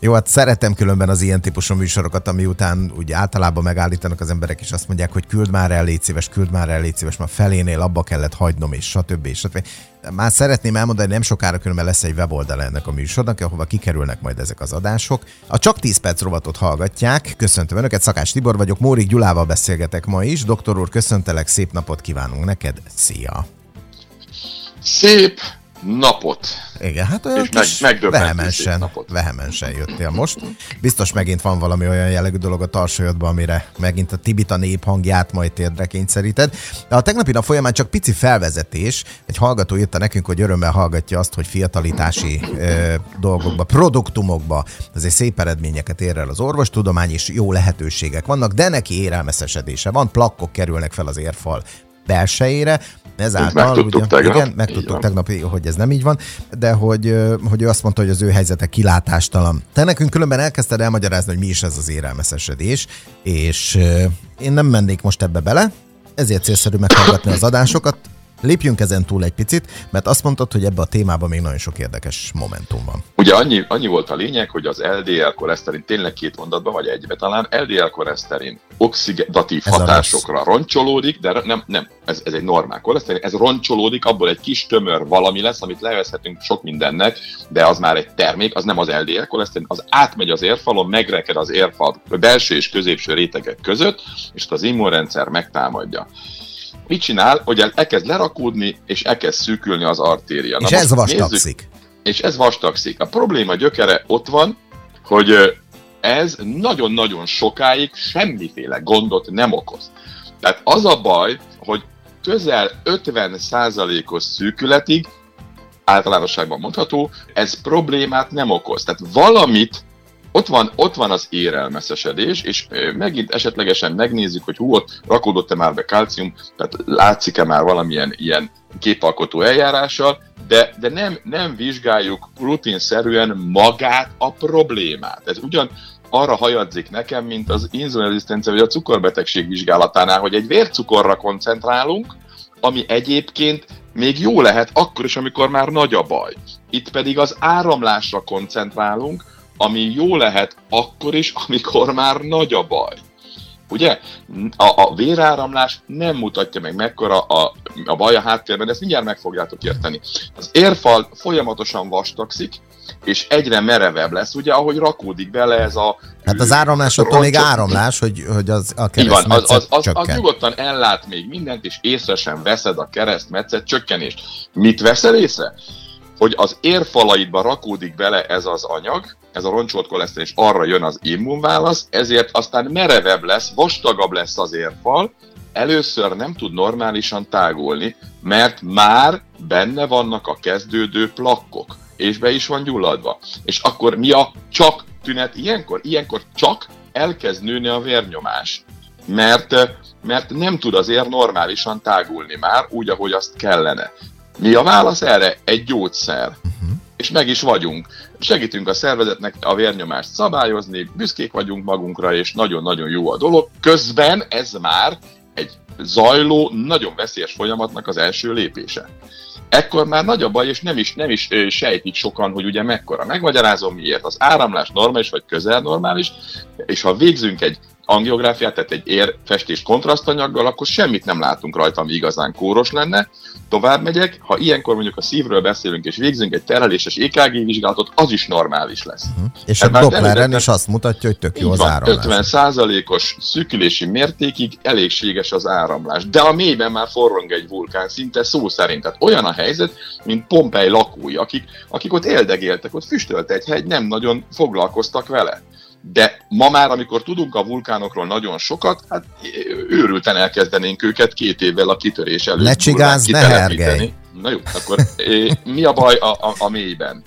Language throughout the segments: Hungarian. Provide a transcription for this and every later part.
Jó, hát szeretem különben az ilyen típusú műsorokat, ami után úgy általában megállítanak az emberek, és azt mondják, hogy küld már el, légy szíves, küld már el, légy szíves, már felénél abba kellett hagynom, és stb. És stb. Már szeretném elmondani, nem sokára különben lesz egy weboldal ennek a műsornak, ahova kikerülnek majd ezek az adások. A Csak 10 perc rovatot hallgatják. Köszöntöm Önöket, Szakás Tibor vagyok, Mórik Gyulával beszélgetek ma is. Doktor úr, köszöntelek, szép napot kívánunk neked. Szia! Szép napot. Igen, hát olyan és kis meg, vehemensen, vehemensen jöttél most. Biztos megint van valami olyan jellegű dolog a tarsajodban, amire megint a Tibita néphangját majd térdre kényszeríted. De a tegnapi nap folyamán csak pici felvezetés. Egy hallgató írta nekünk, hogy örömmel hallgatja azt, hogy fiatalitási ö, dolgokba, produktumokba azért szép eredményeket ér el az orvostudomány, és jó lehetőségek vannak, de neki érelmeszesedése van, plakkok kerülnek fel az érfal belsejére, ezáltal, megtudtuk ugye, tegnap. igen, megtudtuk tegnap, hogy ez nem így van, de hogy, hogy ő azt mondta, hogy az ő helyzete kilátástalan. Te nekünk különben elkezdted elmagyarázni, hogy mi is ez az érelmeszesedés, és én nem mennék most ebbe bele, ezért célszerű meghallgatni az adásokat, Lépjünk ezen túl egy picit, mert azt mondtad, hogy ebbe a témában még nagyon sok érdekes momentum van. Ugye annyi, annyi volt a lényeg, hogy az LDL koleszterin tényleg két mondatban, vagy egybe talán, LDL koleszterin oxidatív ez hatásokra roncsolódik, de nem, nem, ez, ez egy normál koleszterin, ez roncsolódik, abból egy kis tömör valami lesz, amit levezhetünk sok mindennek, de az már egy termék, az nem az LDL koleszterin, az átmegy az érfalon, megreked az érfal belső és középső rétegek között, és az immunrendszer megtámadja mit csinál, hogy elkezd lerakódni, és elkezd szűkülni az artéria. És Na ez vastagszik. És ez vastagszik. A probléma gyökere ott van, hogy ez nagyon-nagyon sokáig semmiféle gondot nem okoz. Tehát az a baj, hogy közel 50%-os szűkületig, általánosságban mondható, ez problémát nem okoz. Tehát valamit ott van, ott van az érelmeszesedés, és megint esetlegesen megnézzük, hogy hú, ott rakódott-e már be kalcium, tehát látszik-e már valamilyen ilyen képalkotó eljárással, de, de nem, nem vizsgáljuk rutinszerűen magát a problémát. Ez ugyan arra hajadzik nekem, mint az inzulinrezisztencia vagy a cukorbetegség vizsgálatánál, hogy egy vércukorra koncentrálunk, ami egyébként még jó lehet akkor is, amikor már nagy a baj. Itt pedig az áramlásra koncentrálunk, ami jó lehet akkor is, amikor már nagy a baj. Ugye? A, a véráramlás nem mutatja meg mekkora a, a baj a háttérben, ezt mindjárt meg fogjátok érteni. Az érfal folyamatosan vastagszik, és egyre merevebb lesz, ugye, ahogy rakódik bele ez a... Hát az áramlás attól még áramlás, hogy, hogy az a keresztmetszet van, az, az, az, az, nyugodtan ellát még mindent, és észre sem veszed a keresztmetszet csökkenést. Mit veszel észre? hogy az érfalaidba rakódik bele ez az anyag, ez a roncsolt koleszterin, és arra jön az immunválasz, ezért aztán merevebb lesz, vastagabb lesz az érfal, először nem tud normálisan tágulni, mert már benne vannak a kezdődő plakkok, és be is van gyulladva. És akkor mi a csak tünet ilyenkor? Ilyenkor csak elkezd nőni a vérnyomás, mert, mert nem tud azért normálisan tágulni már, úgy, ahogy azt kellene. Mi a válasz erre? Egy gyógyszer. Uh-huh. És meg is vagyunk. Segítünk a szervezetnek a vérnyomást szabályozni, büszkék vagyunk magunkra, és nagyon-nagyon jó a dolog. Közben ez már egy zajló, nagyon veszélyes folyamatnak az első lépése. Ekkor már nagy a baj, és nem is, nem is sejtik sokan, hogy ugye mekkora. Megmagyarázom miért. Az áramlás normális vagy közel normális, és ha végzünk egy angiográfiát, tehát egy érfestést kontrasztanyaggal, akkor semmit nem látunk rajta, ami igazán kóros lenne. Tovább megyek, ha ilyenkor mondjuk a szívről beszélünk és végzünk egy tereléses EKG vizsgálatot, az is normális lesz. Uh-huh. És a Doppleren is azt mutatja, hogy tök jó az áramlás. 50%-os szűkülési mértékig elégséges az áramlás, de a mélyben már forrong egy vulkán, szinte szó szerint. Tehát olyan a helyzet, mint Pompei lakói, akik, akik ott éldegéltek, ott füstölt egy hegy, nem nagyon foglalkoztak vele de ma már, amikor tudunk a vulkánokról nagyon sokat, hát őrülten elkezdenénk őket két évvel a kitörés előtt. Lecsigáz, ne hergelj. Na jó, akkor mi a baj a, a, a mélyben?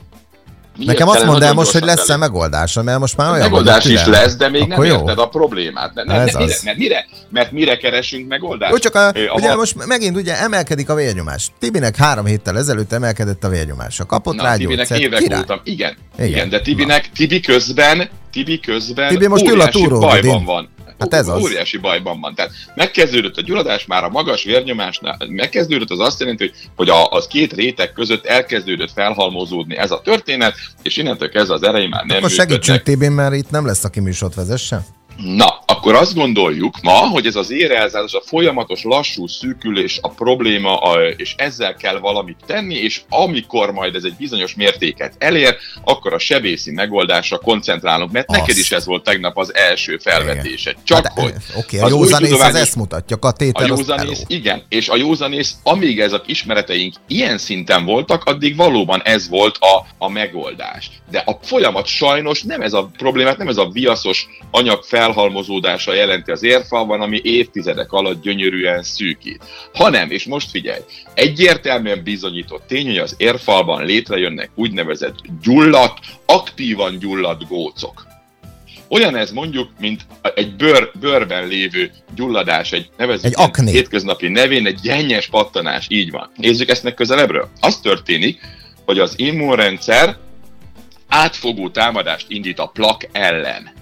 Nekem azt mondd el most, hogy lesz-e megoldása, mert most már olyan Megoldás is lesz, de még Akkor nem jó. érted a problémát. Ne, ne, Ez ne. Mire, mert, mire, mert mire keresünk megoldást? Úgy csak a, a, ugye a... most megint ugye emelkedik a vérnyomás. Tibinek három héttel ezelőtt emelkedett a vérnyomása. Kapott Na, rá Tibinek évek voltam. Igen, igen, igen, de Tibinek, Tibi közben, Tibi közben Tibi most ül a túró, bajban van. Hát ez az. Óriási bajban van. Tehát megkezdődött a gyulladás már a magas vérnyomásnál, megkezdődött az azt jelenti, hogy, hogy a, az két réteg között elkezdődött felhalmozódni ez a történet, és innentől kezdve az erei már nem Akkor segítsünk tb mert itt nem lesz, aki műsort vezesse. Na, akkor azt gondoljuk ma, hogy ez az érelzás, a folyamatos lassú szűkülés a probléma, a, és ezzel kell valamit tenni, és amikor majd ez egy bizonyos mértéket elér, akkor a sebészi megoldásra koncentrálunk, mert azt. neked is ez volt tegnap az első felvetése. Csak hát, hogy. Oké, okay, a józanész az ezt mutatja, a tétel A józanész, igen, és a józanész, amíg ez a ismereteink ilyen szinten voltak, addig valóban ez volt a, a megoldás. De a folyamat sajnos nem ez a problémát, nem ez a viaszos anyag felhalmozódása jelenti az érfalban, ami évtizedek alatt gyönyörűen szűkít. Hanem, és most figyelj, egyértelműen bizonyított tény, hogy az érfalban létrejönnek úgynevezett gyulladt, aktívan gyulladt gócok. Olyan ez mondjuk, mint egy bőr, bőrben lévő gyulladás, egy nevezük egy hétköznapi nevén, egy gyennyes pattanás, így van. Nézzük ezt meg közelebbről. Az történik, hogy az immunrendszer átfogó támadást indít a plak ellen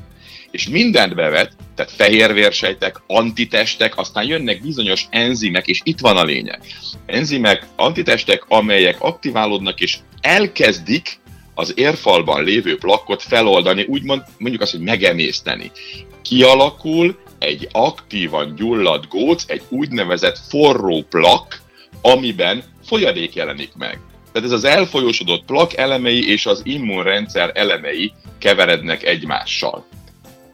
és mindent bevet, tehát fehérvérsejtek, antitestek, aztán jönnek bizonyos enzimek, és itt van a lényeg. Enzimek, antitestek, amelyek aktiválódnak, és elkezdik az érfalban lévő plakkot feloldani, úgymond mondjuk azt, hogy megemészteni. Kialakul egy aktívan gyulladt góc, egy úgynevezett forró plak, amiben folyadék jelenik meg. Tehát ez az elfolyósodott plak elemei és az immunrendszer elemei keverednek egymással.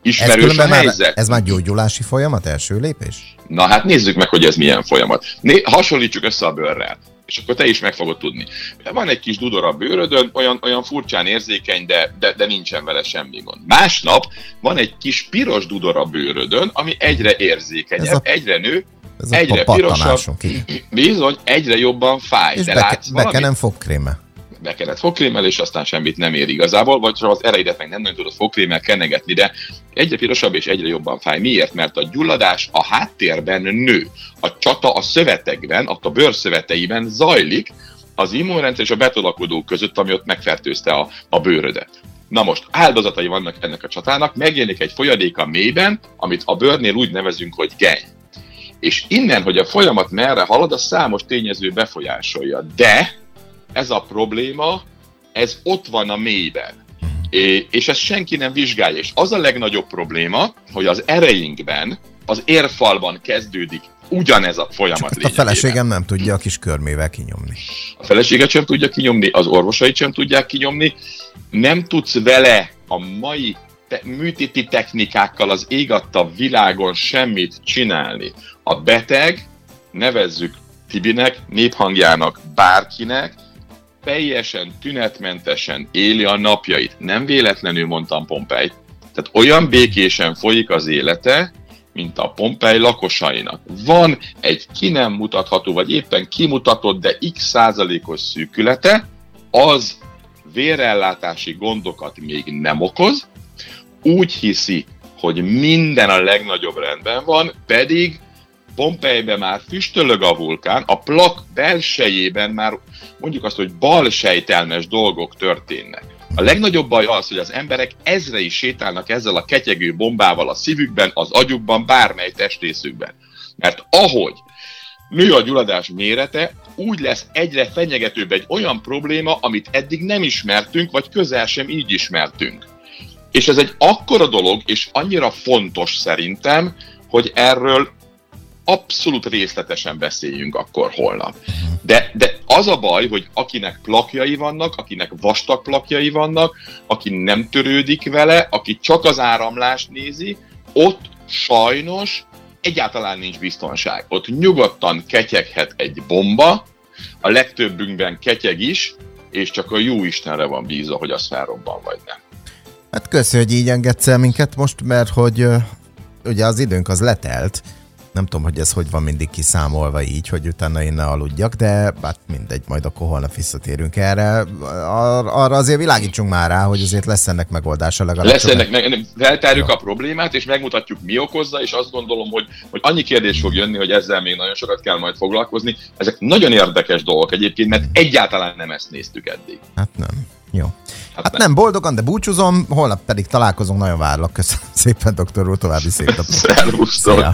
Ismerős ez a helyzet. Már, ez már gyógyulási folyamat, első lépés? Na hát nézzük meg, hogy ez milyen folyamat. Né, hasonlítsuk össze a bőrrel és akkor te is meg fogod tudni. Van egy kis dudor a bőrödön, olyan, olyan furcsán érzékeny, de, de, de nincsen vele semmi gond. Másnap van egy kis piros dudor a bőrödön, ami egyre érzékenyebb, a, egyre nő, ez egyre pirosabb, bizony, egyre jobban fáj. És de beke, látsz beke nem fogkréme bekenett fogkrémmel, és aztán semmit nem ér igazából, vagy ha az ereidet meg nem nagyon tudod fogkrémmel kennegetni, de egyre pirosabb és egyre jobban fáj. Miért? Mert a gyulladás a háttérben nő. A csata a szövetekben, a bőrszöveteiben zajlik, az immunrendszer és a betolakodó között, ami ott megfertőzte a, a bőrödet. Na most áldozatai vannak ennek a csatának, megjelenik egy folyadék a mélyben, amit a bőrnél úgy nevezünk, hogy geny. És innen, hogy a folyamat merre halad, a számos tényező befolyásolja. De ez a probléma, ez ott van a mélyben. És ezt senki nem vizsgálja. És az a legnagyobb probléma, hogy az ereinkben, az érfalban kezdődik ugyanez a folyamat Csak a feleségem nem tudja a kis körmével kinyomni. A feleséget sem tudja kinyomni, az orvosait sem tudják kinyomni. Nem tudsz vele a mai te- műtéti technikákkal az ég adta világon semmit csinálni. A beteg, nevezzük Tibinek, néphangjának, bárkinek, teljesen tünetmentesen éli a napjait. Nem véletlenül mondtam Pompej. Tehát olyan békésen folyik az élete, mint a Pompej lakosainak. Van egy ki nem mutatható, vagy éppen kimutatott, de x százalékos szűkülete, az vérellátási gondokat még nem okoz, úgy hiszi, hogy minden a legnagyobb rendben van, pedig Pompejben már füstölög a vulkán, a plak belsejében már mondjuk azt, hogy balsejtelmes dolgok történnek. A legnagyobb baj az, hogy az emberek ezrei sétálnak ezzel a ketyegő bombával a szívükben, az agyukban, bármely testrészükben. Mert ahogy nő a gyulladás mérete, úgy lesz egyre fenyegetőbb egy olyan probléma, amit eddig nem ismertünk, vagy közel sem így ismertünk. És ez egy akkora dolog, és annyira fontos szerintem, hogy erről abszolút részletesen beszéljünk akkor holnap. De, de az a baj, hogy akinek plakjai vannak, akinek vastag plakjai vannak, aki nem törődik vele, aki csak az áramlást nézi, ott sajnos egyáltalán nincs biztonság. Ott nyugodtan ketyeghet egy bomba, a legtöbbünkben ketyeg is, és csak a jó Istenre van bízva, hogy az felrobban vagy nem. Hát köszi, hogy így engedsz el minket most, mert hogy ugye az időnk az letelt, nem tudom, hogy ez hogy van mindig kiszámolva így, hogy utána én ne aludjak, de hát mindegy, majd akkor holnap visszatérünk erre. Arra azért világítsunk már rá, hogy azért lesz ennek megoldása legalább. Lesz ennek, meg, feltárjuk a problémát, és megmutatjuk mi okozza, és azt gondolom, hogy, hogy annyi kérdés fog jönni, hogy ezzel még nagyon sokat kell majd foglalkozni. Ezek nagyon érdekes dolgok egyébként, mert egyáltalán nem ezt néztük eddig. Hát nem. Jó. Hát, hát nem. nem boldogan, de búcsúzom, holnap pedig találkozunk, nagyon várlak. Köszönöm szépen, doktor úr, további szép napot. Szervusztok!